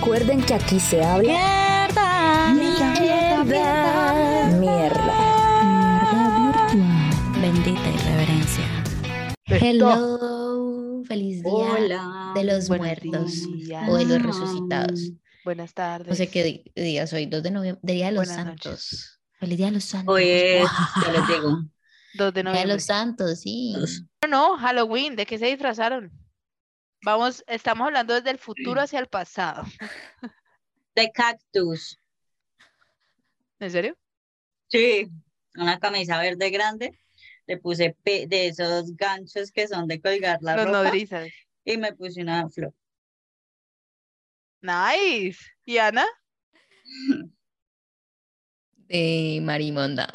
Recuerden que aquí se habla Mierda, mierda, mierda, mierda virtual. Bendita irreverencia. Hello, feliz día Hola. de los buenos muertos días. o de los resucitados. Buenas tardes. No sé qué día soy, 2 de noviembre, Día de los Buenas Santos. Feliz Día de los Santos. Hoy es, ya les digo, Día 2 de los Santos, sí. No, no, Halloween, ¿de qué se disfrazaron? Vamos, estamos hablando desde el futuro hacia el pasado. de cactus. ¿En serio? Sí, una camisa verde grande. Le puse pe- de esos ganchos que son de colgar la Los ropa nodrizas. y me puse una flor. Nice. ¿Y Ana? De Marimonda.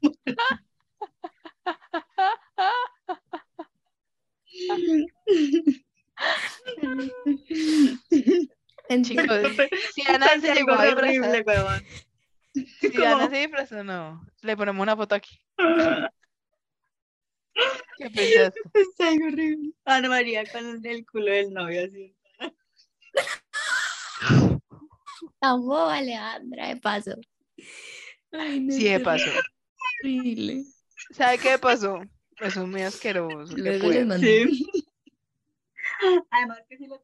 Chicos, si Ana se llegó a horrible, huevón. si Ana como- se disfrazó, no. Le ponemos una foto aquí. ¿Qué pensaste? Está horrible. Ana María con el culo del novio así. Tan boba, Alejandra, de paso. Ay, no, Sí, qué me pasó. horrible. ¿Sabe qué pasó? Eso es muy asqueroso. Luego les mando. Sí. Además que sí lo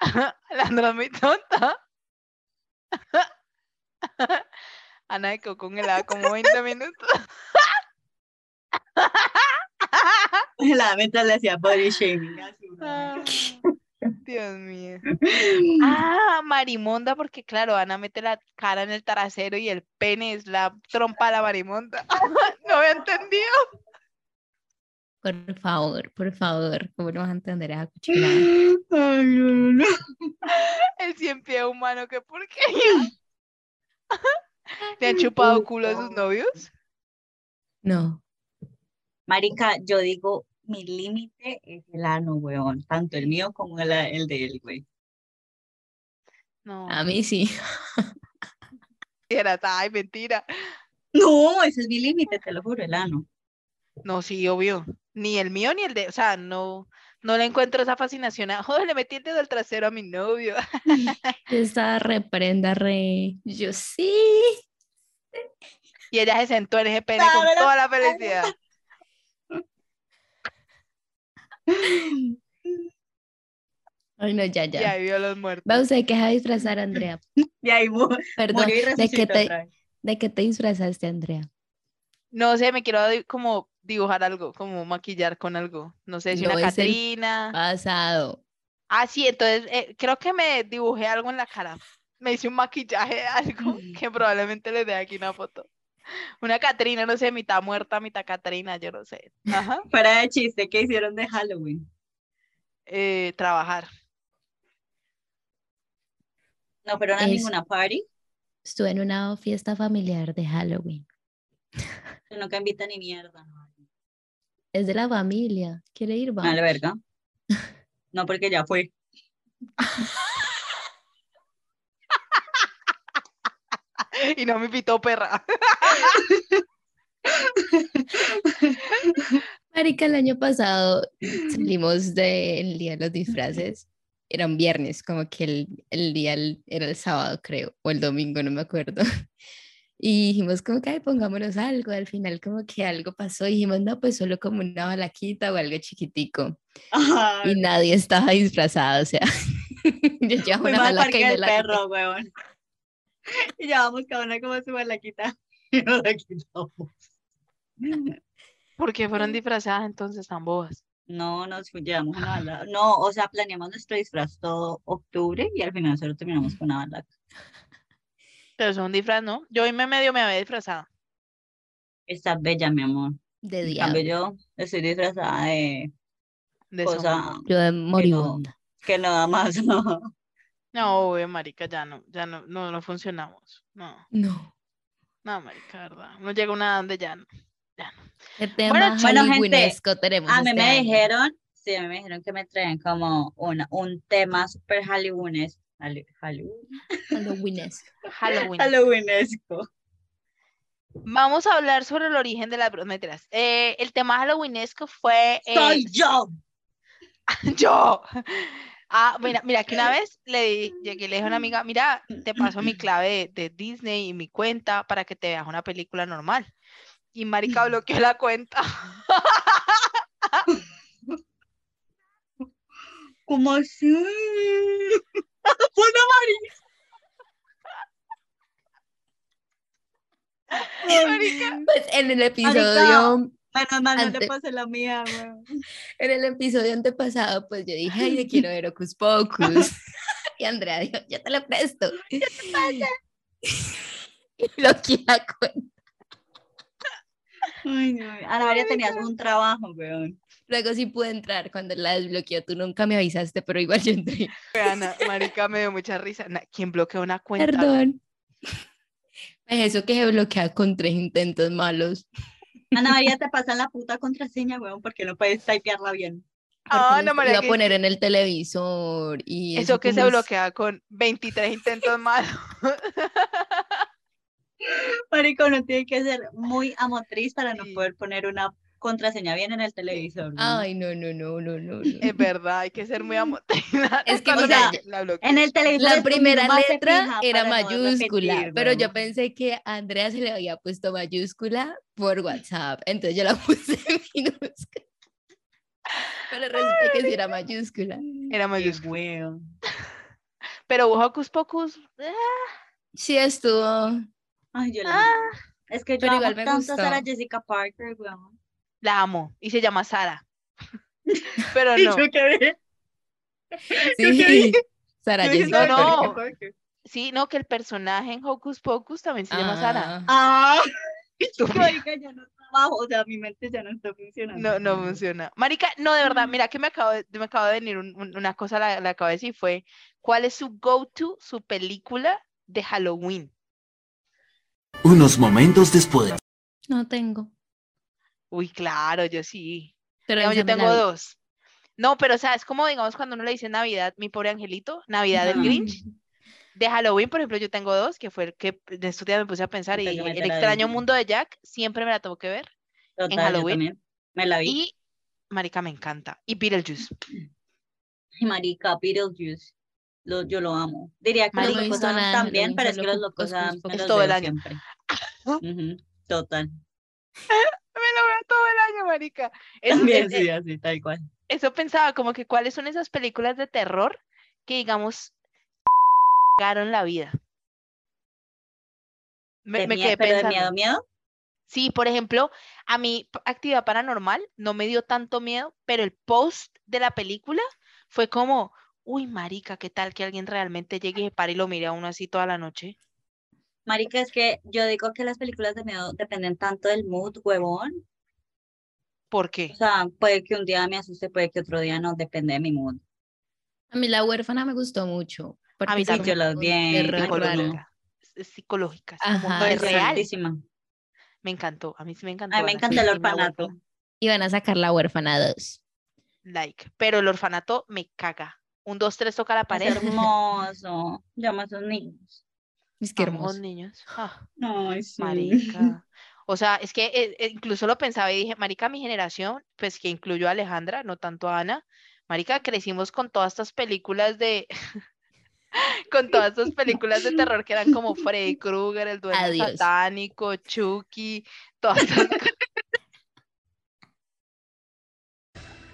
Alejandra es muy tonta. Ana de quedó congelada como 20 minutos. la mientras le hacía body shaming Ah. Dios mío. Ah, marimonda, porque claro, Ana mete la cara en el trasero y el pene es la trompa de la marimonda. No había entendido. Por favor, por favor, ¿cómo no vas a entender esa cochinada? Ay, no, no. El cien pie humano, qué porquería. ¿Te han chupado culo a sus novios? No. Marica, yo digo, mi límite es el ano, weón. Tanto el mío como el, el de él, güey. No. A mí sí. Era, ay, mentira. No, ese es mi límite, te lo juro, el ano. No, sí, obvio. Ni el mío ni el de, o sea, no, no le encuentro esa fascinación a, joder, le metí el dedo al trasero a mi novio. Estaba reprenda, re. Yo sí. Y ella se sentó en ese pene con toda la felicidad. Ay, no, ya, Y ya. ahí vio los muertos. Va usted que disfrazar, Andrea. Y ahí Perdón, y ¿de qué, resucitó te. ¿de qué te disfrazaste, Andrea? No sé, me quiero como dibujar algo, como maquillar con algo. No sé si No una Catrina. Pasado. Ah, sí, entonces eh, creo que me dibujé algo en la cara. Me hice un maquillaje, algo que probablemente les dé aquí una foto. Una Catrina, no sé, mitad muerta, mitad Catrina, yo no sé. Ajá. Fuera de chiste, ¿qué hicieron de Halloween? Eh, trabajar. No fueron a Es- ninguna party. Estuve en una fiesta familiar de Halloween. Yo nunca invita ni mierda. No, Es de la familia. ¿Quiere ir? Vamos. verga. No, porque ya fue. Y no me invitó perra. Marica, el año pasado salimos del día de los disfraces. Era un viernes, como que el, el día el- era el sábado, creo, o el domingo, no me acuerdo. Y dijimos como que, "Ay, pongámonos algo. Al final como que algo pasó. Y dijimos, no, pues solo como una balaquita o algo chiquitico. Ay, Y nadie estaba disfrazado, o sea, yo llevaba una al balaca y me la perro, weón. Y llevamos cada una como su balaquita. Y nos la quitamos. ¿Por qué fueron disfrazadas entonces tan bobas? No, nos llevamos una bala. No, o sea, planeamos nuestro disfraz todo octubre y al final solo terminamos con una balaca. Pero son disfraz, ¿no? Yo hoy me medio me había disfrazado. Está bella, mi amor. de En cambio, diablo. yo estoy disfrazada de De cosa. Yo de moribunda. que nada más. No. No, obvio, marica, ya no, ya no, no, no funcionamos. No, No. no, marica, verdad. No llega una donde ya no. Ya no. ¿Qué tema bueno, gente, halloweenesco tenemos A mí este me año? dijeron, sí, a mí me dijeron que me traen como una, un tema súper Halloweenes. Hallow- Halloween. Halloweenesco. Halloween. Halloweenesco. Vamos a hablar sobre el origen de las mentiras. Eh, el tema halloweenesco fue. eh, Soy yo. Yo. Ah, mira, mira, que una vez le di- llegué y le dije a una amiga, mira, te paso mi clave de, de Disney y mi cuenta para que te veas una película normal. Y marica bloqueó la cuenta. ¿Cómo así? Bueno, María. Pues en el episodio, Menos mal no le pasé la mía, weón. en el episodio antepasado, pues yo dije, ay, yo quiero ver Hocus Pocus. Y Andrea dijo, ya te lo presto. ¿Qué te pasa? Y bloqueé la cuenta. Ay, no. Ana María tenías un trabajo, weón. Luego sí pude entrar cuando la desbloqueó. Tú nunca me avisaste, pero igual yo entré. Ana, marica, me dio mucha risa. ¿Quién bloqueó una cuenta? Perdón. Pues eso que se bloquea con tres intentos malos. Ana María te pasan la puta contraseña, weón, porque no puedes typearla bien. Ah, no, María, iba a poner en el televisor y Eso que se es- bloquea con 23 intentos malos. Marico, no tiene que ser muy amotriz para no poder poner una contraseña bien en el televisor. Ay, no, no, no, no, no. no. Es verdad, hay que ser muy amotrina. Es que, o sea, la-. En el televisor La primera letra era mayúscula, repetir, pero yo pensé que a Andrea se le había puesto mayúscula por WhatsApp, entonces yo la puse minúscula. Pero resulta que sí era mayúscula. Era mayúscula. Pero Hocus Pocus, Sí estuvo. Ay, yo la ah, Es que yo Pero amo igual me tanto a Sarah gustó. Jessica Parker, weón. La amo y se llama Sara. Pero Y no, yo quedé- Sí. Sara yo dije, Jessica no, no. Sí, no, que el personaje en Hocus Pocus también se llama Sara. Ah, Ah, yo, marica, ya no trabajo, o sea, mi mente ya no está funcionando. No, no funciona. Marica, no, de verdad, Mm. mira que me acabo de, me acabo de venir un- un- una cosa, la, la acabo de decir, fue, ¿cuál es su go-to, su película de Halloween? Unos momentos después. No tengo. Uy, claro, yo sí. Pero Digamos, yo tengo dos. No, pero o sea, es como, digamos, cuando uno le dice Navidad, mi pobre angelito, Navidad del. Grinch. De Halloween, por ejemplo, yo tengo dos, que fue el que de estos días me puse a pensar y dije, El extraño mundo de Jack, siempre me la tengo que ver. Total, yo Halloween. Me la vi. Y, marica, me encanta. Y Beetlejuice. Ay, Marica, Beetlejuice. Lo, yo lo amo. Diría que Marica, los locos Adams también, pero es que los locos Adams Es todo el año. siempre. Total. Me lo veo todo el año, marica. Eso, También, eh, sí, eh, así, tal cual. eso pensaba, como que cuáles son esas películas de terror que, digamos, cagaron la vida. Me, quedé pero de pensando. miedo, miedo. Sí, por ejemplo, a mí actividad paranormal no me dio tanto miedo, pero el post de la película fue como, uy, marica, ¿qué tal que alguien realmente llegue y se pare y lo mire a uno así toda la noche? Marica, es que yo digo que las películas de miedo dependen tanto del mood, huevón. ¿Por qué? O sea, puede que un día me asuste, puede que otro día no, depende de mi mood. A mí la huérfana me gustó mucho. porque mí también. Yo raro. Psicológica. Psicológica, Ajá, es Es sí. real. fuertísima. Me encantó, a mí sí me encantó. A mí me Ana, encanta el orfanato. Y van a sacar la huérfana 2. Like, pero el orfanato me caga. Un, dos, tres toca la Es pared. hermoso. Llama a esos niños. Es que hermoso. niños. Ah, Ay, sí. marica. O sea, es que eh, eh, incluso lo pensaba y dije, marica, mi generación, pues que incluyó a Alejandra, no tanto a Ana, marica, crecimos con todas estas películas de, con todas estas películas de terror que eran como Freddy Krueger, el duende Adiós. satánico, Chucky, todas estas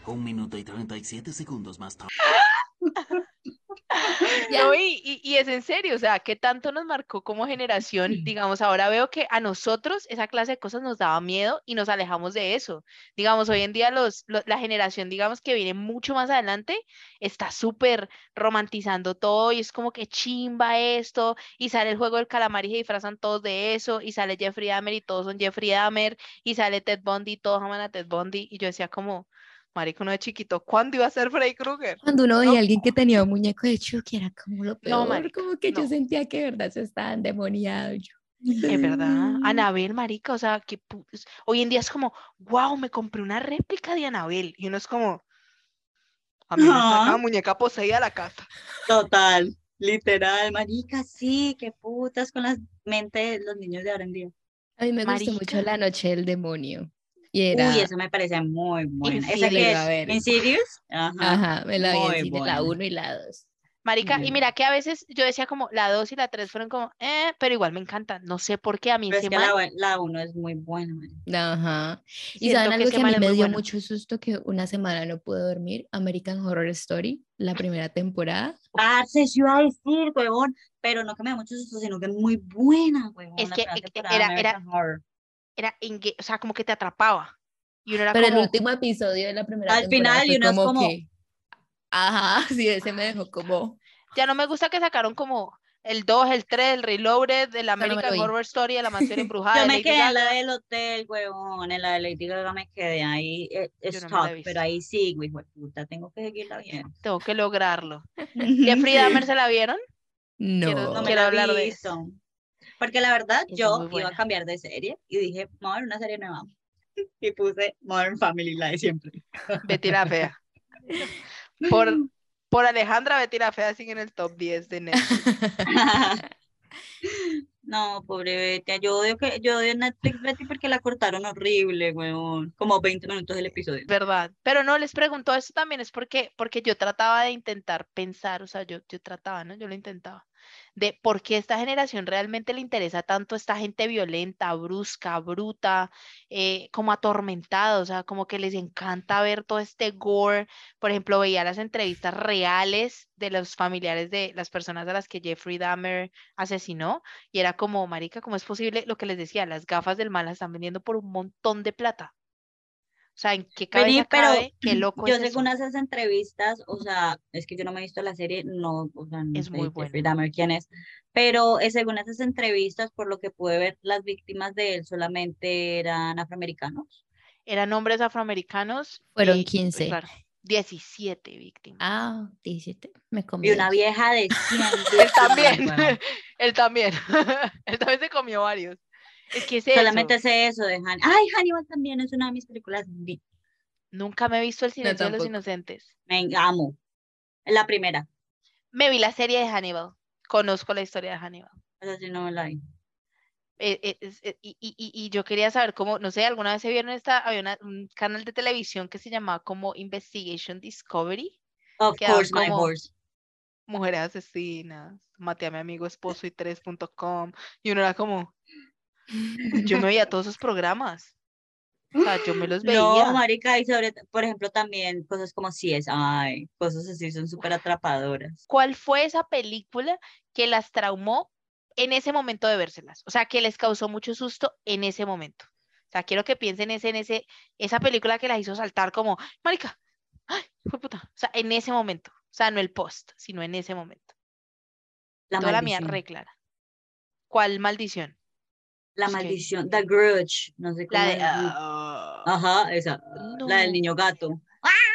Un minuto y 37 segundos más tarde. No, y, y- y es en serio, o sea, ¿qué tanto nos marcó como generación? Digamos, ahora veo que a nosotros esa clase de cosas nos daba miedo y nos alejamos de eso. Digamos, hoy en día los, lo- la generación, digamos, que viene mucho más adelante, está súper romantizando todo y es como que chimba esto, y sale el juego del calamar y se disfrazan todos de eso, y sale Jeffrey Dahmer y todos son Jeffrey Dahmer, y sale Ted Bundy y todos aman a Ted Bundy, y yo decía como, marico, uno de chiquito, ¿cuándo iba a ser Freddy Krueger? Cuando uno veía No. a alguien que tenía un muñeco de Chucky, era como lo peor. marica, como que yo no. sentía que de verdad se estaba endemoniado yo. Es verdad. Anabel, marica, o sea, que pu- es- hoy en día es como, wow, me compré una réplica de Anabel, y uno es como, a mí me saca muñeca poseída la casa. Total, literal, marica, sí, qué putas con la mente de los niños de ahora en día. A mí me gustó mucho. La Noche del Demonio. Y era, Uy, esa me parece muy buena. ¿Esa Insidious. que Iba a ver. es? ¿Insidious? Ajá. ajá, me la vi en muy la buena. 1 y la 2. Marica, y mira que a veces yo decía como la 2 y la 3 fueron como, eh, pero igual me encantan. No sé por qué a mí Pero ese es que la, bu- la uno es muy buena. Ajá. Y Siento saben que algo ese que a mí es me muy dio bueno. mucho susto que una semana no pude dormir, American Horror Story, la primera temporada. Parce, yo iba a decir, huevón, pero no que me da mucho susto, sino que es muy buena, huevón. Es la que, temporada de era- era- Horror. Era, o sea, como que te atrapaba. Y uno era Pero como, el último episodio de la primera Al temporada final, y uno es como como- que, ajá, sí, ese me dejó como, ya no me gusta que sacaron como el 2, el 3, el Reloaded, el no American vi. Horror Story, la mansión embrujada. Yo de me quedé en la del hotel, huevón, en la de Lady Gaga me quedé ahí, eh, no stop, pero ahí sí, güey, puta, tengo que seguirla bien. Tengo que lograrlo. ¿Jeffrey Dahmer se la vieron? no. No me Quiero la hablar de visto. Porque la verdad, Es yo iba a cambiar de serie y dije, vamos a ver una serie nueva. Y puse Modern Family, la de siempre. Betty la Fea. Por, por Alejandra, Betty la Fea sigue en el top 10 de Netflix. No, pobre Betty. Yo odio, que, yo odio Netflix Betty porque la cortaron horrible, weón. Como 20 minutos del episodio. ¿Verdad? Pero no, les pregunto esto también es porque, porque yo trataba de intentar pensar, o sea, yo, yo trataba, ¿no? Yo lo intentaba, de por qué esta generación realmente le interesa tanto esta gente violenta, brusca, bruta, eh, como atormentada, o sea, como que les encanta ver todo este gore. Por ejemplo, veía las entrevistas reales de los familiares de las personas a las que Jeffrey Dahmer asesinó y era como, marica, ¿cómo es posible? Lo que les decía, las gafas del mal las están vendiendo por un montón de plata. O sea, ¿en qué cabeza pero cabe? Qué loco yo es eso. según esas entrevistas, o sea, es que yo no me he visto la serie, no, o sea, no Es sé muy Jeffrey. Dahmer quién es, pero eh, según esas entrevistas, por lo que pude ver, las víctimas de él solamente eran afroamericanos. Eran hombres afroamericanos. Fueron y, pues, 15. claro, 17 víctimas. Ah, 17, me comí Y una vieja de 100 Él también, él también. él también se comió varios. Es que es eso. Solamente sé eso de Hannibal. Ay, Hannibal también es una de mis películas. Nunca me he visto El silencio de los inocentes. Me amo. La primera. Me vi la serie de Hannibal. Conozco la historia de Hannibal. Esa sí no me la vi. Eh, eh, eh, y, y- y- y yo quería saber cómo, no sé, alguna vez se vieron esta, había una- un canal de televisión que se llamaba como Investigation Discovery, Of course, my horse. mujeres asesinas, maté a mi amigo esposo y 3.com, y uno era como, yo me veía todos esos programas, o sea, yo me los veía. No, marica, y sobre, por ejemplo, también cosas como CSI, cosas así son súper atrapadoras. ¿Cuál fue esa película que las traumó en ese momento de vérselas? O sea, que les causó mucho susto en ese momento. O sea, quiero que piensen ese, en ese, esa película que las hizo saltar como, marica, ay, fue puta. O sea, en ese momento. O sea, no el post, sino en ese momento. La Toda la mía maldición. re clara. ¿Cuál maldición? La maldición, The Grudge, no sé cómo La de... ah, Ajá, esa, la del niño gato.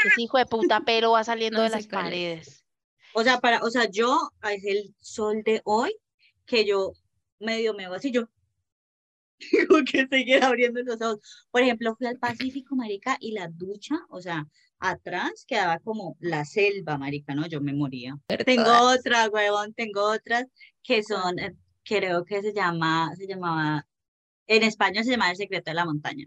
ese hijo de puta pero va saliendo No de las paredes. O sea, para, o sea, yo, es el sol de hoy, que yo medio me yo tengo que seguir abriendo los ojos. Por ejemplo, fui al Pacífico, marica, y la ducha, o sea, atrás quedaba como la selva, marica, ¿no? Yo me moría. Tengo Todas. otra, huevón, tengo otras que son, eh, creo que se llama, se llamaba, en español se llamaba El secreto de la montaña.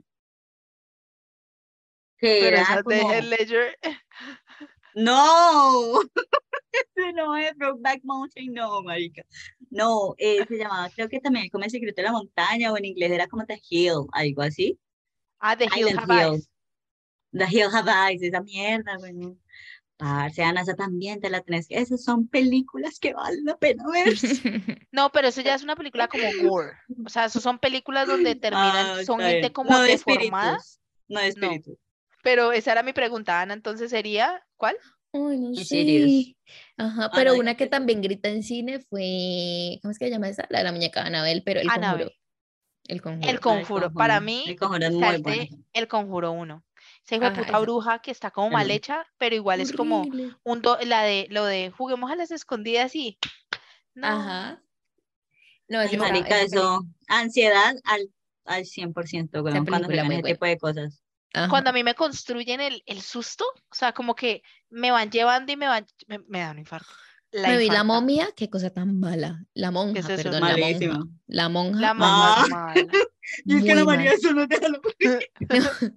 Que Pero era de como, Heath Ledger, no, ese no es Brokeback Mountain, no, marica. No, eh, se llamaba, creo que también como El secreto de la montaña, o en inglés era como The Hill, algo así. ah, de Hill Have. Eyes. The Hill Have Eyes, esa mierda, bueno. Parce, Ana, esa también te la tenés que, esas son películas que valen la pena ver. No, pero eso ya es una película como gore. O sea, eso son películas donde terminan, Ah, son está gente bien. como no de deformada. espíritus, no de No. espíritus. Pero esa era mi pregunta, Ana. Entonces sería, ¿cuál? Ay, no sé. Ajá, Ah, pero no, una que también grita en cine fue, ¿cómo es que se llama esa? La de la muñeca de Anabel, pero el conjuro. Annabelle. El conjuro. El conjuro. Para Conjuro. mí, El Conjuro es muy buena. el conjuro uno. Esa hijo de Ajá, puta bruja que está como mal hecha, pero igual es como Horrible. un do- la de lo de juguemos a las escondidas y no. Ajá. No, esa- marica, eso, ansiedad al, al 100%, weón, cuando se buena. tipo de cosas. Ajá. Cuando a mí me construyen el, el susto, o sea, como que me van llevando y me van, me, me da un infarto. La Me vi la momia, qué cosa tan mala. La monja, es perdón, la monja. La monja. La Ah. es mala. Y es que la María eso no te lo No,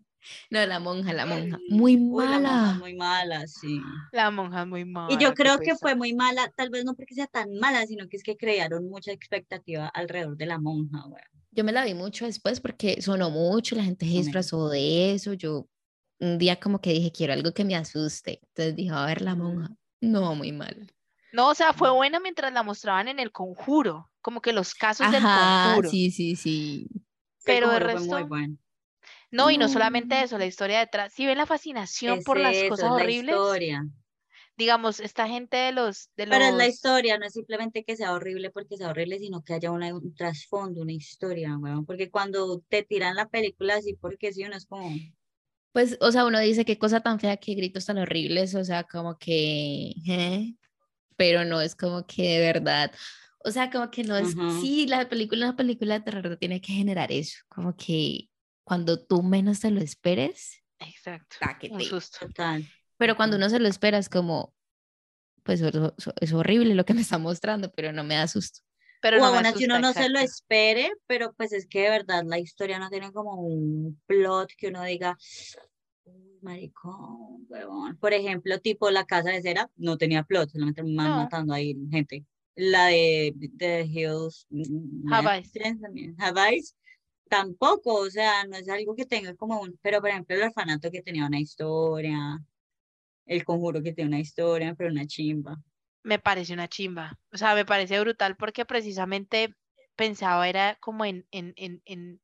la monja, la monja. Muy Uy, la monja mala. es muy mala, sí. La monja muy mala. Y yo creo que fue muy mala, tal vez no porque sea tan mala, sino que es que crearon mucha expectativa alrededor de la monja, güey. Yo me la vi mucho después porque sonó mucho, la gente se disfrazó de eso. Yo un día como que dije, quiero algo que me asuste. Entonces dije, a ver la monja. No, muy mal. No, o sea, fue buena mientras la mostraban en el conjuro, como que los casos del Ajá, conjuro. sí, sí, sí. Pero el fue muy resto- bueno. No, y no solamente eso, la historia detrás. Si ven la fascinación Es por las eso, cosas es la horribles, historia. digamos, esta gente de los, de Pero es la los- historia, no es simplemente que sea horrible porque sea horrible, sino que haya una, un trasfondo, una historia, weón. Porque cuando te tiran la película así, porque si uno es como, Pues, o sea, uno dice qué cosa tan fea, qué gritos tan horribles, o sea, como que, ¿eh? pero no es como que de verdad, o sea, como que no es, Ajá. sí, la película, una película de terror tiene que generar eso, como que cuando tú menos te lo esperes, Exacto, ta, que un te- susto. total. pero cuando uno se lo espera es como, pues es horrible lo que me está mostrando, pero no me da susto. Pero o no aún así uno no se lo espere, pero pues es que de verdad la historia no tiene como un plot que uno diga, "Uy, maricón, huevón. Por ejemplo, tipo La Casa de Cera no tenía plot, solamente man No. matando ahí gente. La de The Hills, mm, Have yeah, Eyes. Tampoco, o sea, no es algo que tenga como un, pero por ejemplo el orfanato que tenía una historia, el conjuro que tiene una historia, pero una chimba. Me parece una chimba. O sea, me parece brutal porque precisamente pensaba era como en, en, en, en-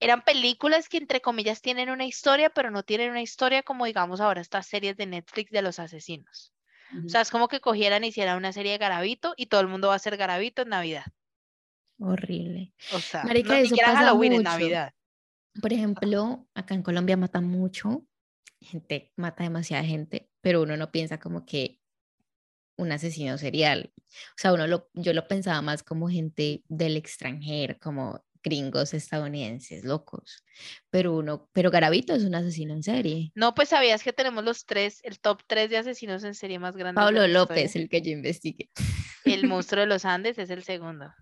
eran películas que entre comillas tienen una historia, pero no tienen una historia como digamos ahora estas series de Netflix de los asesinos. O sea, es como que cogieran y hicieran una serie de Garabito y todo el mundo va a ser Garabito en Navidad. Horrible. O sea, Marica, no, ni eso siquiera pasa Halloween en mucho. Navidad. Por ejemplo, acá en Colombia matan mucho, gente mata demasiada gente, pero uno no piensa como que un asesino serial. O sea, uno lo, yo lo pensaba más como gente del extranjero, como gringos estadounidenses, locos. Pero uno, pero Garavito es un asesino en serie. No, pues sabías que tenemos los tres, el top tres de asesinos en serie más grandes de Pablo López, historia. el que yo investigué, El monstruo de los Andes es el segundo.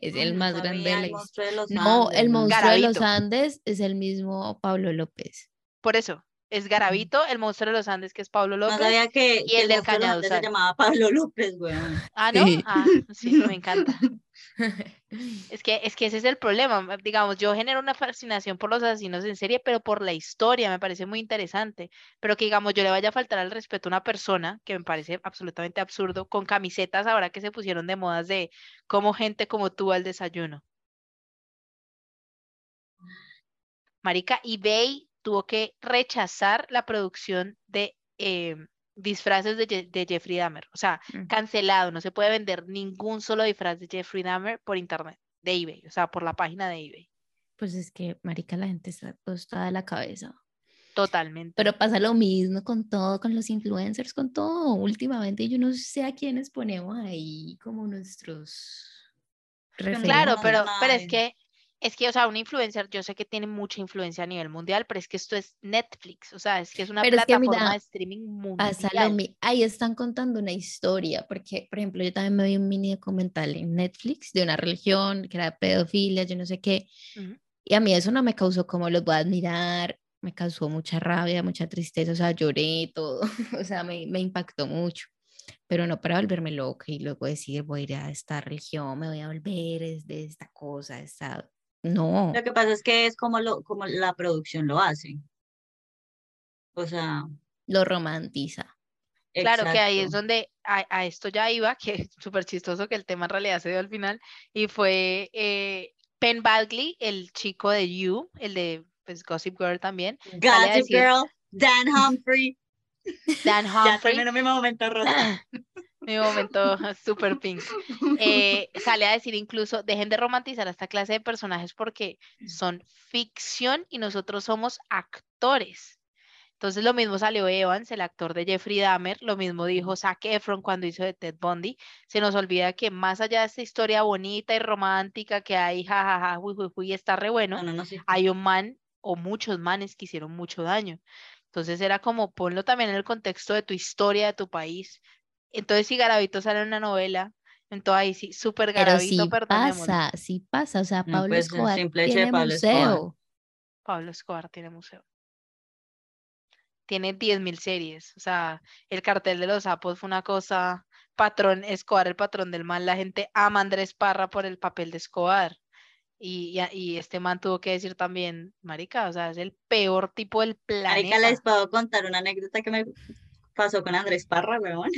Es el no más grande sabía de la el historia. monstruo de los No, Andes, el monstruo de los. Andes es el mismo Pablo López. Por eso, es Garavito, el monstruo de los Andes, que es Pablo No López. sabía que, y que el del se llamaba Pablo López, weón. Ah, ¿no? Sí. Ah, sí, me encanta. Es que, es que ese es el problema. ma- Digamos, yo genero una fascinación por los asesinos en serie, pero por la historia me parece muy interesante. Pero que, digamos, yo le vaya a faltar al respeto a una persona, que me parece absolutamente absurdo, con camisetas ahora que se pusieron de modas de como gente como tú al desayuno. Marica, eBay tuvo que rechazar la producción de eh, disfraces de, Je- de Jeffrey Dahmer. O sea, cancelado, no se puede vender ningún solo disfraz de Jeffrey Dahmer por internet, de eBay, o sea, por la página de eBay. Pues es que, marica, la gente está tostada de la cabeza. Totalmente. Pero pasa lo mismo con todo, con los influencers, con todo. Últimamente yo no sé a quiénes ponemos ahí como nuestros Claro, pero, pero es que, es que, o sea, un influencer, yo sé que tiene mucha influencia a nivel mundial, pero es que esto es Netflix, o sea, es que es una Pero es que, plataforma mira, de streaming mundial. Ahí están contando una historia, porque, por ejemplo, yo también me vi un mini documental en Netflix de una religión que era de pedofilia, yo no sé qué, Ujú. y a mí eso no me causó como los voy a admirar, me causó mucha rabia, mucha tristeza, o sea, lloré todo, o sea, me, me impactó mucho, pero no para volverme loca y luego decir voy a ir a esta religión, me voy a volver es de esta cosa, esta... No, Lo que pasa es que es como, lo, como la producción lo hace. O sea, lo romantiza. Claro que ahí es donde a, a esto ya iba, que es súper chistoso que el tema en realidad se dio al final, y fue eh, Penn Badgley, el chico de You, el de pues, Gossip Girl también, Gossip decir- Girl, Dan Humphrey. Dan Ya Humphrey, terminó mi momento rosa. mi momento super pink, eh, sale a decir incluso, dejen de romantizar a esta clase de personajes porque son ficción y nosotros somos actores. Entonces lo mismo salió Evans, el actor de Jeffrey Dahmer, lo mismo dijo Zac Efron cuando hizo de Ted Bundy. Se nos olvida que más allá de esta historia bonita y romántica que hay, jajaja, uy, uy, uy, está re bueno, No, no, no, sí. hay un man o muchos manes que hicieron mucho daño. Entonces era como ponlo también en el contexto de tu historia, de tu país. Entonces si Garavito sale en una novela, entonces ahí sí, súper Pero Garavito, sí perdonémosle. pasa, sí pasa. O sea, No, Pablo pues, Escobar tiene Pablo Escobar. museo. Pablo Escobar tiene museo. Tiene 10.000 series. O sea, el cartel de los sapos fue una cosa. Patrón Escobar, el patrón del mal. La gente ama a Andrés Parra por el papel de Escobar. Y, y este man tuvo que decir también, marica, o sea, es el peor tipo del Marica, planeta. les puedo contar una anécdota que me pasó con Andrés Parra, weón.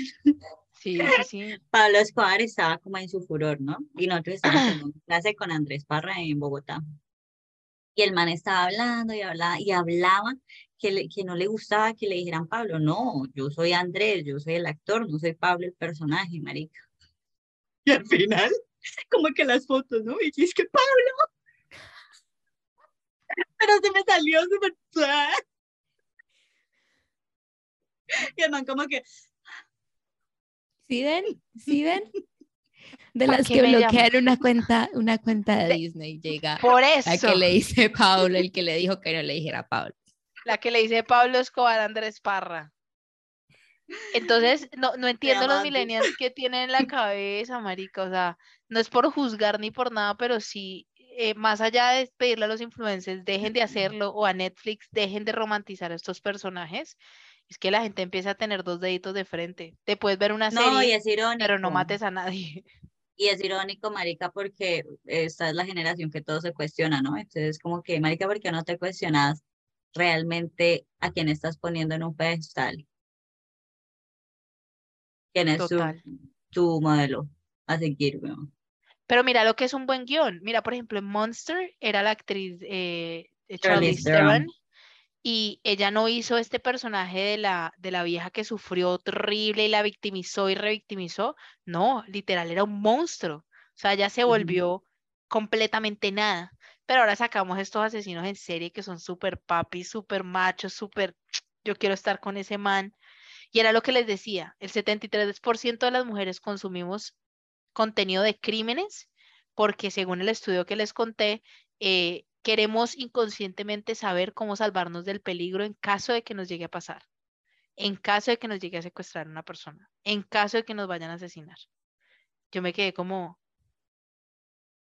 Sí, sí, sí. Pablo Escobar estaba como en su furor, ¿no? Y nosotros estábamos en una clase con Andrés Parra en Bogotá. Y el man estaba hablando y hablaba y hablaba que, le- que no le gustaba que le dijeran Pablo. No, yo soy Andrés, yo soy el actor, no soy Pablo el personaje, marica. Y al final, como que las fotos, ¿no? Y es que Pablo. Pero se me salió súper. Y man como que, ¿Sí ven? ¿Sí ven? De ¿Pa' las que bloquean una cuenta, una cuenta de De- Disney llega Por la eso, que le dice Pablo, el que le dijo que no le dijera a Pablo. la que le dice Pablo Escobar Andrés Parra. Entonces, no, no entiendo los millennials que tienen en la cabeza, marica. O sea, no es por juzgar ni por nada, pero sí, eh, más allá de pedirle a los influencers, dejen de hacerlo, o a Netflix, dejen de romantizar a estos personajes. Es que la gente empieza a tener dos deditos de frente. Te puedes ver una no, y serie, es irónico. pero no mates a nadie. Y es irónico, marica, porque esta es la generación que todo se cuestiona, ¿no? Entonces, como que, marica, ¿por qué no te cuestionas realmente a quién estás poniendo en un pedestal? ¿Quién es tu, tu modelo a seguir, weón? Pero mira lo que es un buen guion. Mira, por ejemplo, en Monster era la actriz eh, eh, Charlize Theron. Y ella no hizo este personaje de la, de la vieja que sufrió terrible y la victimizó y revictimizó. No, literal, era un monstruo. O sea, ella se volvió completamente nada. Pero ahora sacamos estos asesinos en serie que son súper papis, súper machos, súper, yo quiero estar con ese man. Y era lo que les decía, el 73% de las mujeres consumimos contenido de crímenes porque según el estudio que les conté, eh, queremos inconscientemente saber cómo salvarnos del peligro en caso de que nos llegue a pasar, en caso de que nos llegue a secuestrar una persona, en caso de que nos vayan a asesinar. Yo me quedé como,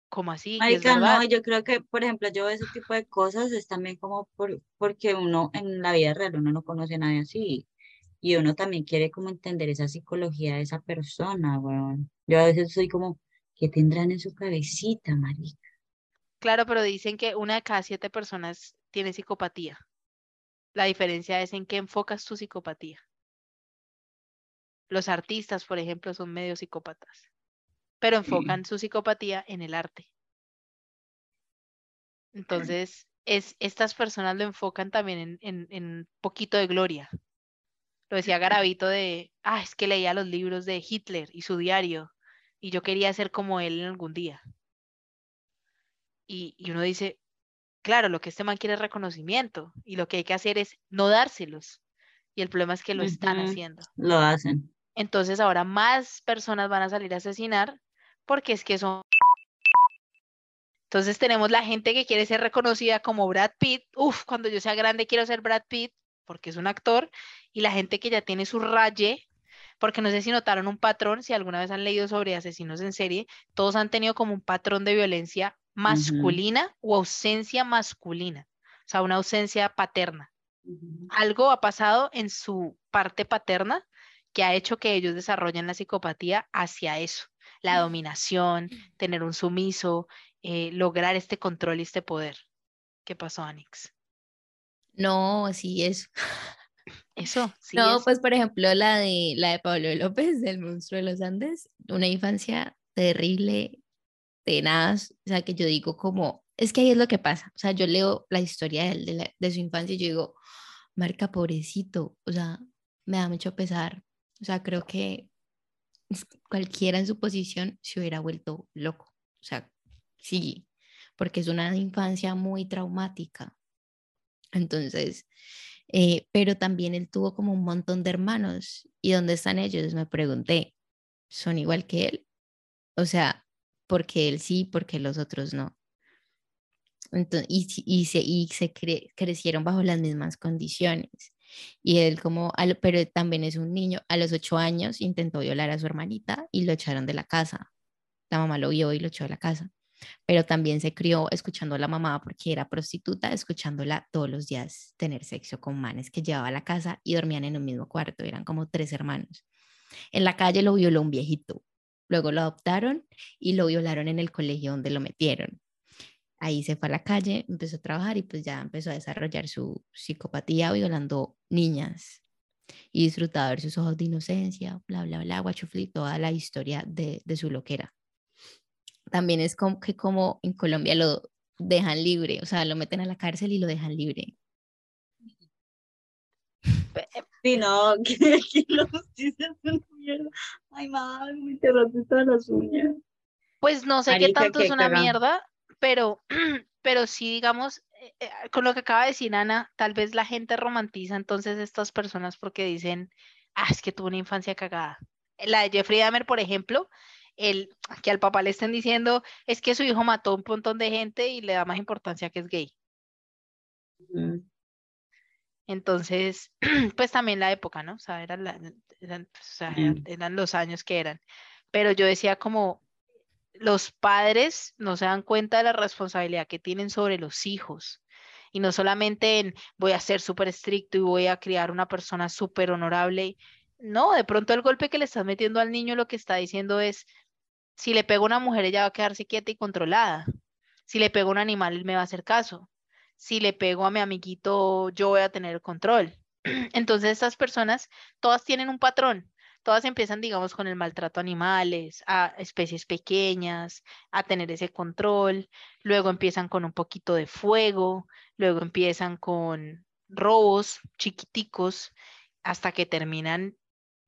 ¿cómo así? Marica, no, yo creo que, por ejemplo, yo ese tipo de cosas es también como por, porque uno en la vida real uno no conoce a nadie así y uno también quiere como entender esa psicología de esa persona, weón. Yo a veces soy como, ¿qué tendrán en su cabecita, marica? Claro, pero dicen que una de cada siete personas tiene psicopatía. La diferencia es en qué enfocas tu psicopatía. Los artistas, por ejemplo, son medio psicópatas, pero enfocan su psicopatía en el arte. Entonces, es, estas personas lo enfocan también en, en, en poquito de gloria. Lo decía Garavito de, ah, es que leía los libros de Hitler y su diario, y yo quería ser como él en algún día. Y, y uno dice, claro, lo que este man quiere es reconocimiento, y lo que hay que hacer es no dárselos. Y el problema es que lo están haciendo. Lo hacen. Entonces ahora más personas van a salir a asesinar porque es que son... Entonces tenemos la gente que quiere ser reconocida como Brad Pitt. Uf, cuando yo sea grande quiero ser Brad Pitt porque es un actor. Y la gente que ya tiene su raye, porque no sé si notaron un patrón, si alguna vez han leído sobre asesinos en serie, todos han tenido como un patrón de violencia masculina o ausencia masculina. O sea, una ausencia paterna algo ha pasado en su parte paterna que ha hecho que ellos desarrollen la psicopatía hacia eso, la dominación, tener un sumiso, eh, lograr este control y este poder. ¿Qué pasó, Anix? No, sí es. Eso, sí. no, es. pues por ejemplo la de la de Pablo López, del monstruo de los Andes, una infancia terrible, tenaz, o sea que yo digo como, es que ahí es lo que pasa, o sea, yo leo la historia de, él, de, la- de su infancia y yo digo, marca pobrecito, o sea, me da mucho pesar, o sea, creo que cualquiera en su posición se hubiera vuelto loco, o sea, sí, porque es una infancia muy traumática. Entonces, eh, pero también él tuvo como un montón de hermanos. ¿Y dónde están ellos? Me pregunté. ¿Son igual que él? O sea, porque él sí, porque los otros no. Entonces, y, y se, y se cre- crecieron bajo las mismas condiciones. Y él como, pero también es un niño, a los ocho años intentó violar a su hermanita y lo echaron de la casa. La mamá lo vio y lo echó de la casa. Pero también se crió escuchando a la mamá porque era prostituta, escuchándola todos los días tener sexo con manes que llevaba a la casa y dormían en un mismo cuarto, eran como tres hermanos. En la calle lo violó un viejito, luego lo adoptaron y lo violaron en el colegio donde lo metieron. Ahí se fue a la calle, empezó a trabajar y pues ya empezó a desarrollar su psicopatía violando niñas y disfrutaba de ver sus ojos de inocencia, bla, bla, bla, guachufli, toda la historia de, de su loquera. También es como que como en Colombia lo dejan libre, o sea, lo meten a la cárcel y lo dejan libre. Sí, no, que aquí la justicia es una mierda. Ay, madre, me enterraste todas las uñas. Pues no sé qué tanto es una mierda, pero, pero sí, digamos, eh, eh, con lo que acaba de decir Ana, tal vez la gente romantiza entonces estas personas porque dicen, ah, es que tuvo una infancia cagada. La de Jeffrey Dahmer, por ejemplo, el, que al papá le estén diciendo, es que su hijo mató a un montón de gente y le da más importancia que es gay. Mm. Entonces, pues también la época, ¿no? O sea, eran, la- eran, o sea, eran- eran los años que eran. Pero yo decía como los padres no se dan cuenta de la responsabilidad que tienen sobre los hijos. Y no solamente en voy a ser súper estricto y voy a criar una persona súper honorable. No, de pronto el golpe que le estás metiendo al niño lo que está diciendo es, si le pego a una mujer, ella va a quedarse quieta y controlada. Si le pego a un animal, él me va a hacer caso. Si le pego a mi amiguito, yo voy a tener control. Entonces, estas personas, todas tienen un patrón. Todas empiezan, digamos, con el maltrato a animales, a especies pequeñas, a tener ese control. Luego empiezan con un poquito de fuego. Luego empiezan con robos chiquiticos hasta que terminan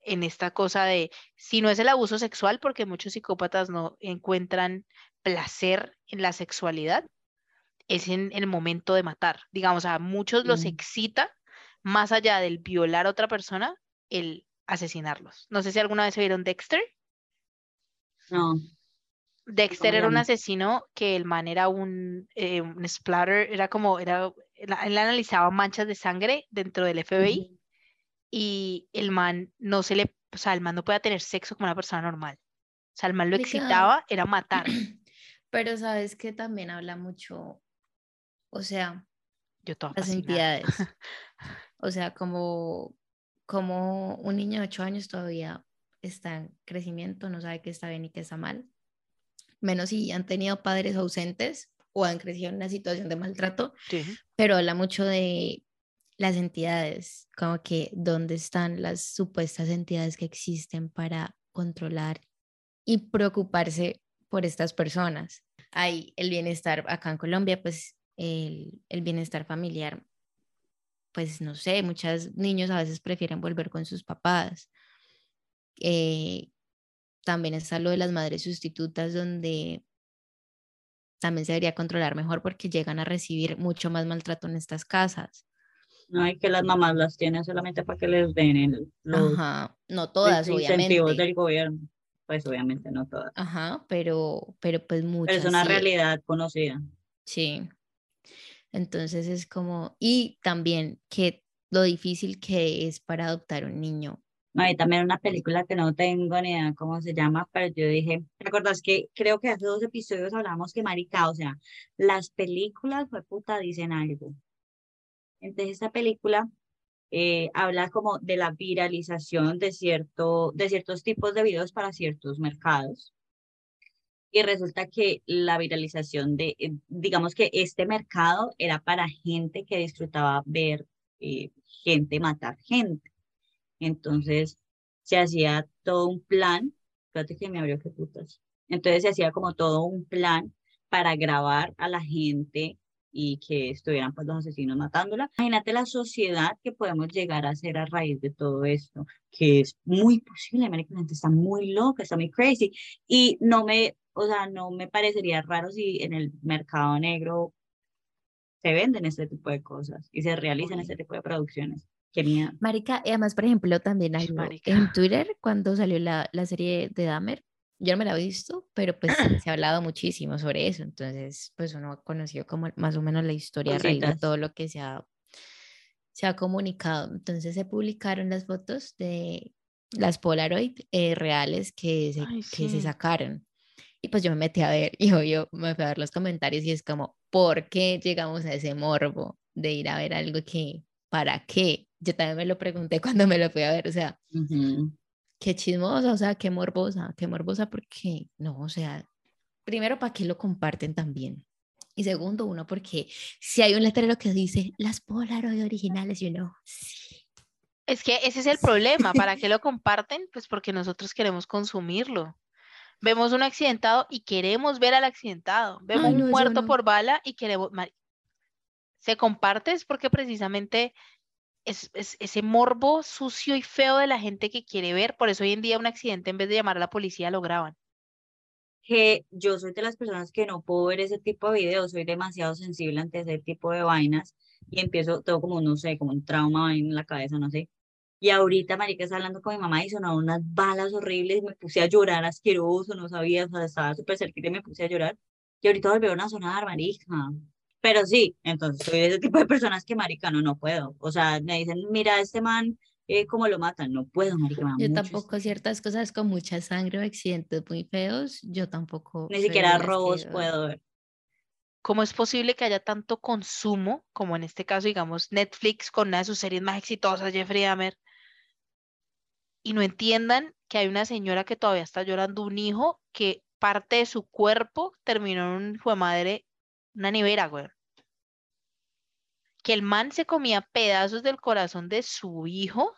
en esta cosa de, si no es el abuso sexual, porque muchos psicópatas no encuentran placer en la sexualidad, es en el momento de matar. Digamos, a muchos los Mm. excita, más allá del violar a otra persona, el asesinarlos. No sé si alguna vez vieron Dexter. No, Dexter era un asesino que el man era un, eh, un splatter, era como, era, él, analizaba manchas de sangre dentro del FBI. Y el man no se le, o sea, el man no podía tener sexo como una persona normal. O sea, el man lo excitaba, era matar. Pero sabes que también habla mucho, o sea, Yo las fascinada. entidades. O sea, como, como un niño de 8 años todavía está en crecimiento, no sabe qué está bien y qué está mal. Menos si han tenido padres ausentes o han crecido en una situación de maltrato, Sí. pero habla mucho de las entidades, como que dónde están las supuestas entidades que existen para controlar y preocuparse por estas personas. Hay el bienestar acá en Colombia, pues el, el bienestar familiar, pues no sé, muchos niños a veces prefieren volver con sus papás. Eh, también está lo de las madres sustitutas, donde también se debería controlar mejor porque llegan a recibir mucho más maltrato en estas casas. No hay que las mamás las tienen solamente para que les den el, los Ajá, no todas, incentivos obviamente. del gobierno. Pues obviamente no todas. Ajá, pero, pero pues Pero muchas. es una sí. realidad conocida. Sí. Entonces es como, y también que lo difícil que es para adoptar un niño. No, y también una película que no tengo ni idea cómo se llama, pero yo dije, ¿te acuerdas que creo que hace dos episodios hablamos que marica, o sea, las películas, fue puta, dicen algo. Entonces esta película eh, habla como de la viralización de cierto, de ciertos tipos de videos para ciertos mercados. Y resulta que la viralización de, eh, digamos que este mercado era para gente que disfrutaba ver eh, gente matar gente. Entonces se hacía todo un plan, espérate que me abrió qué putas. Entonces se hacía como todo un plan para grabar a la gente y que estuvieran pues los asesinos matándola. Imagínate la sociedad que podemos llegar a hacer a raíz de todo esto, que es muy posible, la gente está muy loca, está muy crazy y no me, o sea, no me parecería raro si en el mercado negro se venden este tipo de cosas y se realizan este tipo de producciones. Qué miedo. Marica, y además, por ejemplo, también algo en Twitter cuando salió la, la serie de Dahmer. Yo no me la he visto, pero pues se ha hablado muchísimo sobre eso. Entonces, pues uno ha conocido como más o menos la historia a raíz de todo lo que se ha, se ha comunicado. Entonces se publicaron las fotos de las Polaroid eh, reales que se, Ay, que se sí. sacaron. Y pues yo me metí a ver y obvio me fui a ver los comentarios y es como, ¿por qué llegamos a ese morbo de ir a ver algo que, ¿para qué? Yo también me lo pregunté cuando me lo fui a ver, o sea, Ujú. Qué chismosa, o sea, qué morbosa, qué morbosa porque, no, o sea, primero, ¿para qué lo comparten también? Y segundo, uno, porque si hay un letrero que dice las Polaroid originales, y uno, sí. Es que ese es el problema. ¿Para qué lo comparten? Pues porque nosotros queremos consumirlo. Vemos un accidentado y queremos ver al accidentado. Vemos Ay, un no, yo muerto no. por bala y queremos... Se comparte es porque precisamente es, es ese morbo sucio y feo de la gente que quiere ver. Por eso hoy en día un accidente en vez de llamar a la policía lo graban. que yo soy de las personas que no puedo ver ese tipo de videos, soy demasiado sensible ante ese tipo de vainas y empiezo, tengo como, no sé, como un trauma en la cabeza, no sé. Y ahorita, marica, estaba hablando con mi mamá y sonaron unas balas horribles y me puse a llorar asqueroso, no sabía, o sea, estaba súper cerquita y me puse a llorar. Y ahorita volvieron a sonar, marica. Pero sí, entonces soy de ese tipo de personas que, marica, no, no puedo. O sea, me dicen, mira, este man, eh, cómo lo matan. No puedo, marica, me Yo mucho tampoco ciertas cosas con mucha sangre o accidentes muy feos, yo tampoco. Ni siquiera robos puedo ver. ¿Cómo es posible que haya tanto consumo, como en este caso, digamos, Netflix con una de sus series más exitosas, Jeffrey Dahmer, y no entiendan que hay una señora que todavía está llorando un hijo que parte de su cuerpo terminó en un hijo de madre, una nevera, güey. Que el man se comía pedazos del corazón de su hijo.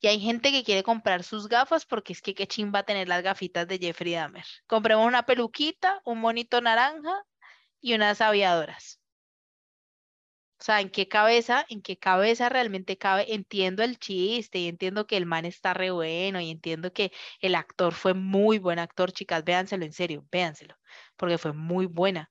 Y hay gente que quiere comprar sus gafas porque es que qué chimba tener las gafitas de Jeffrey Dahmer. Compremos una peluquita, un monito naranja y unas aviadoras. O sea, ¿en qué cabeza, en qué cabeza realmente cabe? Entiendo el chiste y entiendo que el man está re bueno y entiendo que el actor fue muy buen actor, chicas, véanselo en serio, véanselo, porque fue muy buena.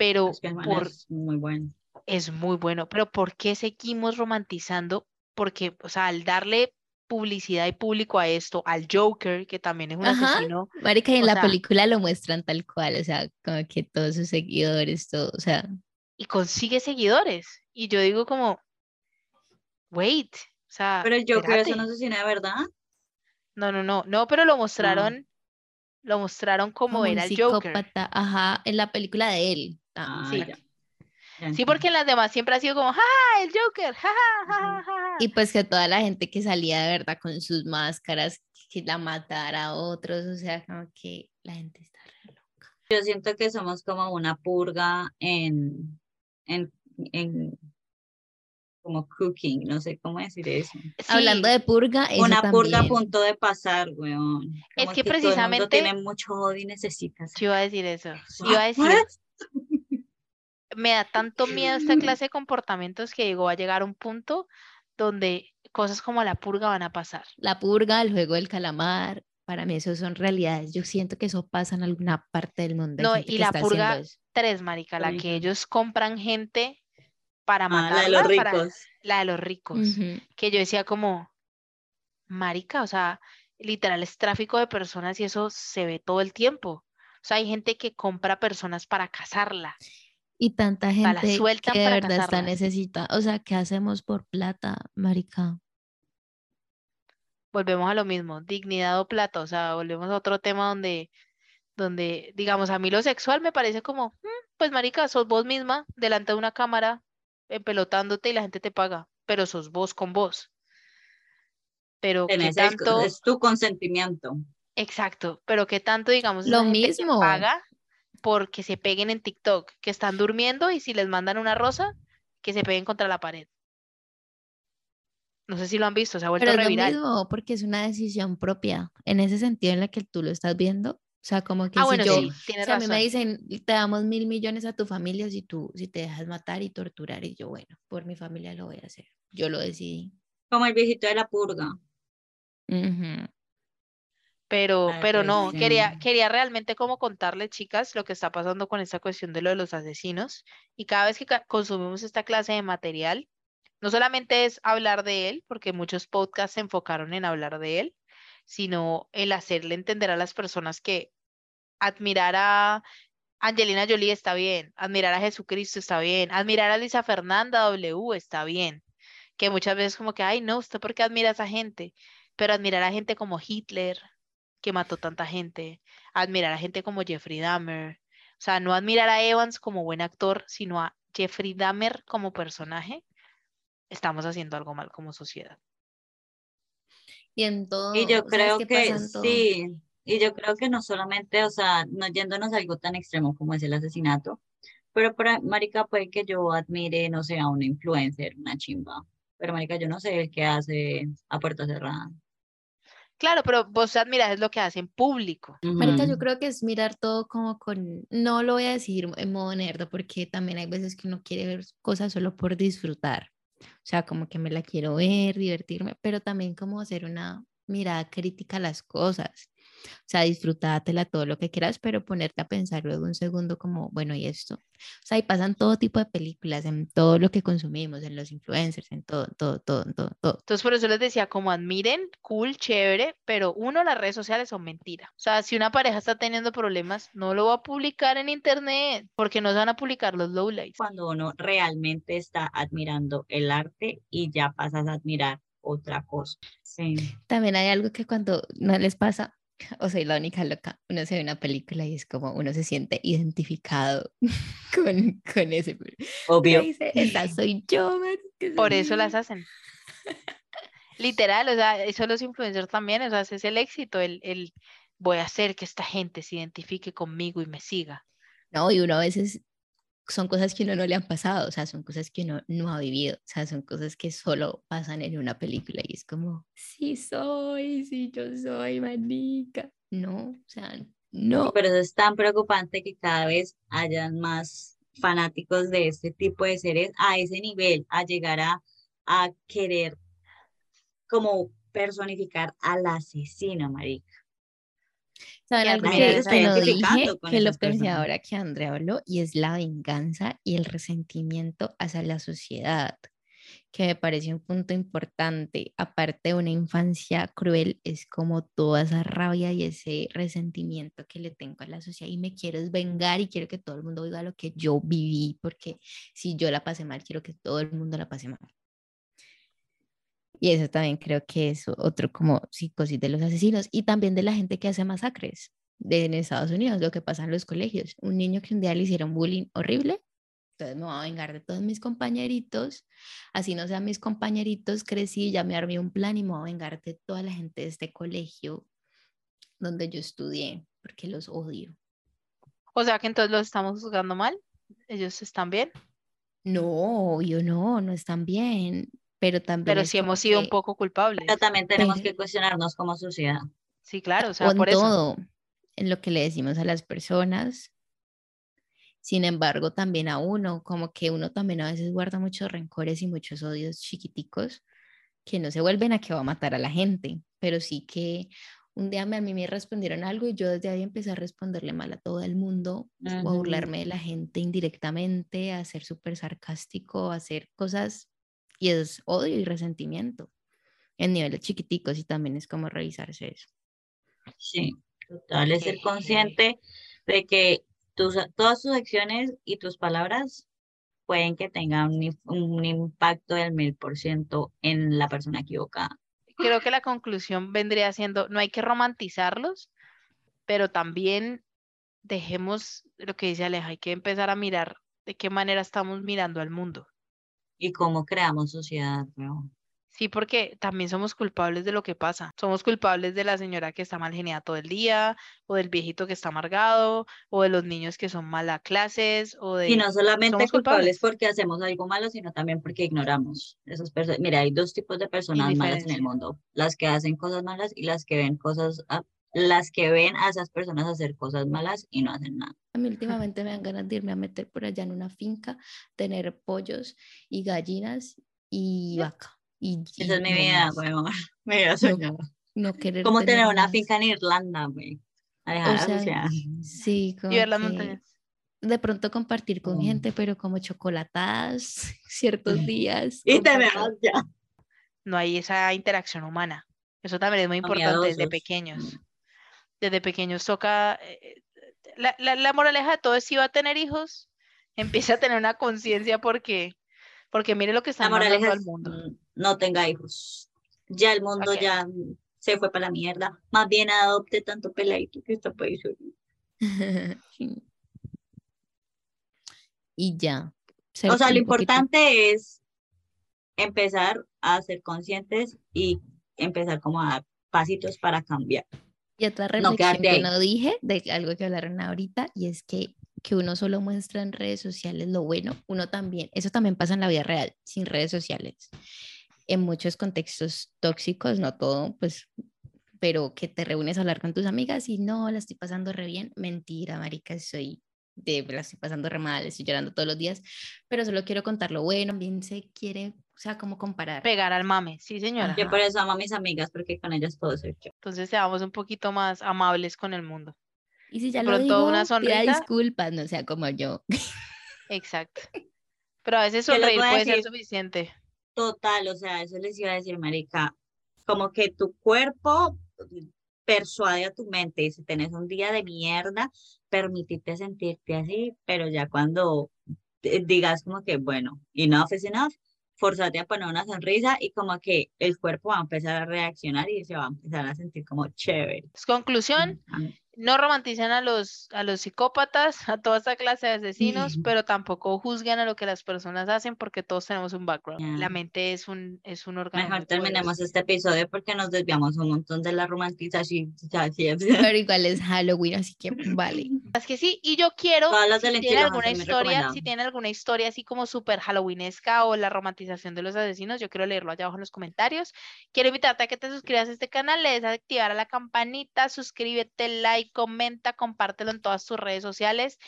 Pero Es que el man por, es muy bueno. es muy bueno, pero ¿por qué seguimos romantizando? Porque, o sea, al darle publicidad y público a esto, al Joker, que también es un Ajá. asesino, Marica, y en la sea- película lo muestran tal cual, o sea, como que todos sus seguidores, todo, o sea, y consigue seguidores. Y yo digo como, wait, o sea, Pero el Joker es un asesino de verdad. No, no, no, no, pero lo mostraron, lo mostraron como, como un era el Joker. psicópata, ajá, en la película de él. Ah, Ah, sí. ya. Sí, porque en las demás siempre ha sido como, ¡ja, el Joker! ¡Ja, ja, ja, ja, ja". Y pues que toda la gente que salía de verdad con sus máscaras, que la matara a otros, o sea, como que la gente está re loca. Yo siento que somos como una purga en, en, en como cooking, no sé cómo decir eso. Hablando de purga, eso Una purga a punto de pasar, weón. Es que todo el mundo precisamente- tiene mucho odio y necesita yo iba a decir eso. Yo iba a decir, What? Me da tanto miedo esta clase de comportamientos que digo, va a llegar un punto donde cosas como la purga van a pasar. La purga, el juego del calamar, para mí eso son realidades. Yo siento que eso pasa en alguna parte del mundo. No, y la purga-. Tres, marica, la que ellos compran gente para Ah, matarla. la de los para- ricos. la de los ricos. Que yo decía como, marica, o sea, literal es tráfico de personas y eso se ve todo el tiempo. O sea, hay gente que compra personas para casarla. Y tanta gente sueltan que de verdad está necesitada. O sea, ¿qué hacemos por plata, marica? Volvemos a lo mismo, dignidad o plata, o sea, volvemos a otro tema donde, donde, digamos, a mí lo sexual me parece como, "Mm, pues marica, sos vos misma delante de una cámara, pelotándote y la gente te paga, pero sos vos con vos. Pero qué tanto, es tu consentimiento. exacto, pero qué tanto, digamos, Lo mismo. paga porque se peguen en TikTok, que están durmiendo y si les mandan una rosa, que se peguen contra la pared. No sé si lo han visto, se ha vuelto Pero es lo reviral. mismo, porque es una decisión propia. En ese sentido en la que tú lo estás viendo. O sea, como que Ah, si bueno, yo, sí, tienes si a mí me dicen, te damos mil millones a tu familia si tú, si te dejas matar y torturar, y yo, bueno, por mi familia lo voy a hacer. Yo lo decidí. Como el viejito de la purga. Ujú. Pero, Ay, pero no, quería, sí. quería realmente como contarles, chicas, lo que está pasando con esta cuestión de lo de los asesinos. Y cada vez que consumimos esta clase de material, no solamente es hablar de él, porque muchos podcasts se enfocaron en hablar de él, sino el hacerle entender a las personas que admirar a Angelina Jolie está bien, admirar a Jesucristo está bien, admirar a Lisa Fernanda W está bien. Que muchas veces como que, ay, no, ¿usted por qué admira a esa gente? Pero admirar a gente como Hitler, que mató tanta gente, admirar a gente como Jeffrey Dahmer, o sea, no admirar a Evans como buen actor, sino a Jeffrey Dahmer como personaje, estamos haciendo algo mal como sociedad. Y en todo. Y yo ¿sabes creo qué que sí, y yo creo que no solamente, o sea, no yéndonos a algo tan extremo como es el asesinato, pero para marica puede que yo admire, no sé, a una influencer, una chimba, pero marica yo no sé el que hace a puerta cerrada. Claro, pero vos admiras es lo que hace en público. Marica, yo creo que es mirar todo como con, no lo voy a decir en modo nerd, porque también hay veces que uno quiere ver cosas solo por disfrutar. O sea, como que me la quiero ver, divertirme, pero también como hacer una mirada crítica a las cosas. O sea, disfrutátela todo lo que quieras, pero ponerte a pensar luego un segundo como, bueno, ¿y esto? O sea, y pasan todo tipo de películas, en todo lo que consumimos, en los influencers, en todo, todo, todo, todo, todo. Entonces, por eso les decía, como admiren, cool, chévere, pero uno, las redes sociales son mentira. O sea, si una pareja está teniendo problemas, no lo va a publicar en internet, porque no se van a publicar los lowlights. Cuando uno realmente está admirando el arte y ya pasas a admirar otra cosa. Sí. También hay algo que cuando no les pasa, o soy la única loca, uno se ve una película y es como uno se siente identificado con, con ese. Obvio. Dice, esa soy yo, marica, esa Por soy eso las yo". hacen. Literal, o sea, eso los influencers también, o sea, ese es el éxito, el, el voy a hacer que esta gente se identifique conmigo y me siga. No, y uno a veces son cosas que uno no le han pasado, o sea, son cosas que uno no ha vivido, o sea, son cosas que solo pasan en una película y es como, sí soy, sí yo soy, manica. No, o sea, no. Pero eso es tan preocupante que cada vez hayan más fanáticos de este tipo de series a ese nivel, a llegar a, a querer como personificar al asesino, marica. ¿Saben que identificando dije? Que lo pensé personas. ahora que Andrea habló y es la venganza y el resentimiento hacia la sociedad, que me parece un punto importante. Aparte de una infancia cruel, es como toda esa rabia y ese resentimiento que le tengo a la sociedad y me quiero vengar y quiero que todo el mundo viva lo que yo viví, porque si yo la pasé mal, quiero que todo el mundo la pase mal. Y eso también creo que es otro como psicosis de los asesinos y también de la gente que hace masacres de, en Estados Unidos, lo que pasa en los colegios. Un niño que un día le hicieron bullying horrible, entonces me voy a vengar de todos mis compañeritos, así no sean mis compañeritos, crecí, ya me armé un plan y me voy a vengar de toda la gente de este colegio donde yo estudié, porque los odio. O sea que entonces los estamos juzgando mal, ellos están bien, No, obvio no, no están bien, pero también pero como hemos sido un poco culpables. Pero también tenemos Pero- que cuestionarnos como sociedad. Sí, claro, o sea, en por eso. todo, en lo que le decimos a las personas. Sin embargo, también a uno, como que uno también a veces guarda muchos rencores y muchos odios chiquiticos que no se vuelven a que va a matar a la gente, pero sí que un día me- a mí me respondieron algo y yo desde ahí empecé a responderle mal a todo el mundo, o a burlarme de la gente indirectamente, a ser súper sarcástico, a hacer cosas y es odio y resentimiento en niveles chiquiticos y también es como revisarse eso. Sí, total, es ser consciente de que tus, todas tus acciones y tus palabras pueden que tengan un, un impacto del mil por ciento en la persona equivocada. Creo que la conclusión vendría siendo, no hay que romantizarlos, pero también dejemos lo que dice Aleja, hay que empezar a mirar de qué manera estamos mirando al mundo. Y cómo creamos sociedad, weón. Sí, porque también somos culpables de lo que pasa. Somos culpables de la señora que está mal geniada todo el día, o del viejito que está amargado, o de los niños que son mala clases, o de... Y no solamente somos culpables culpables. porque hacemos algo malo, sino también porque ignoramos esas personas. Mira, hay dos tipos de personas malas en el mundo, las que hacen cosas malas y las que ven cosas, a- las que ven a esas personas hacer cosas malas y no hacen nada. A mí últimamente me dan ganas de irme a meter por allá en una finca, tener pollos y gallinas y vaca. Y, Esa y es mi no vida, más. weón. Mi vida No, soñada. no querer Como tener una más. finca en Irlanda, güey. A O sea, sí, como Y ver las que montañas. de pronto compartir con Mm. gente, pero como chocolatadas ciertos días. Y te veas ya. no hay esa interacción humana. Eso también es muy importante desde pequeños. Desde pequeños toca... eh, La, la, la moraleja de todo es si va a tener hijos, empieza a tener una conciencia porque, porque mire lo que mandando moraleja al mundo. mm, no tenga hijos. Ya el mundo ya se fue para la mierda. Más bien adopte tanto peladito que está por ahí solo. Sí. Y ya. O sea, lo poquito- importante es empezar a ser conscientes y empezar como a dar pasitos para cambiar. Y otra no reflexión quedarte que no dije, de algo que hablaron ahorita, y es que que uno solo muestra en redes sociales lo bueno, uno también, eso también pasa en la vida real, sin redes sociales. En muchos contextos tóxicos, no todo, pues, pero que te reúnes a hablar con tus amigas y no, la estoy pasando re bien. Mentira, marica, soy de, la estoy pasando re mal, estoy llorando todos los días, pero solo quiero contar lo bueno, bien se quiere, o sea, como comparar. Pegar al mame, sí señora. Yo por eso amo a mis amigas, porque con ellas puedo ser yo. Entonces seamos un poquito más amables con el mundo. Y si ya lo digo, una pida sonrisa. disculpas, no sea como yo. Exacto. Pero a veces sonreír puede ser decir- suficiente. Total, o sea, eso les iba a decir, marica, como que tu cuerpo persuade a tu mente y si tenés un día de mierda, permitite sentirte así, pero ya cuando eh, digas como que, bueno, enough is enough, forzate a poner una sonrisa y como que el cuerpo va a empezar a reaccionar y se va a empezar a sentir como chévere. Pues, Conclusión, no romanticen a los, a los psicópatas, a toda esta clase de asesinos, pero tampoco juzguen a lo que las personas hacen porque todos tenemos un background. La Ya. mente es un, es un órgano Mejor terminemos poderoso. este episodio porque nos desviamos un montón de la romantización. Pero igual es Halloween, así que vale. Es que sí, y yo quiero, Todas las si del tienen alguna historia, si tienen alguna historia así como súper halloweenesca o la romantización de los asesinos, yo quiero leerlo allá abajo en los comentarios. Quiero invitarte a que te suscribas a este canal, le des a activar a la campanita, suscríbete, like, comenta, compártelo en todas tus redes sociales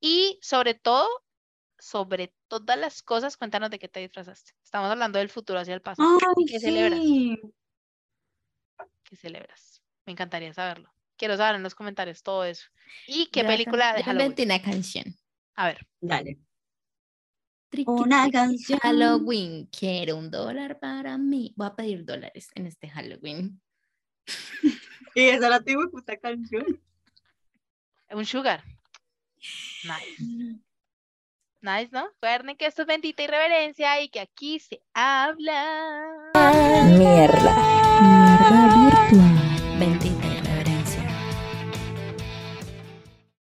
y sobre todo, sobre todas las cosas, cuéntanos de qué te disfrazaste. Estamos hablando del futuro hacia el pasado. Ay, ¿Qué celebras? sí. ¿Qué celebras? Me encantaría saberlo. Quiero saber en los comentarios todo eso. ¿Y qué película de Halloween? una canción. A ver. Dale. Triqui, Una triqui, canción. Halloween, quiero un dólar para mí. Voy a pedir dólares en este Halloween. Y esa la tengo puta canción. Un sugar. Nice. Nice, ¿no? Recuerden que esto es bendita irreverencia y que aquí se habla. Mierda. Mierda virtual.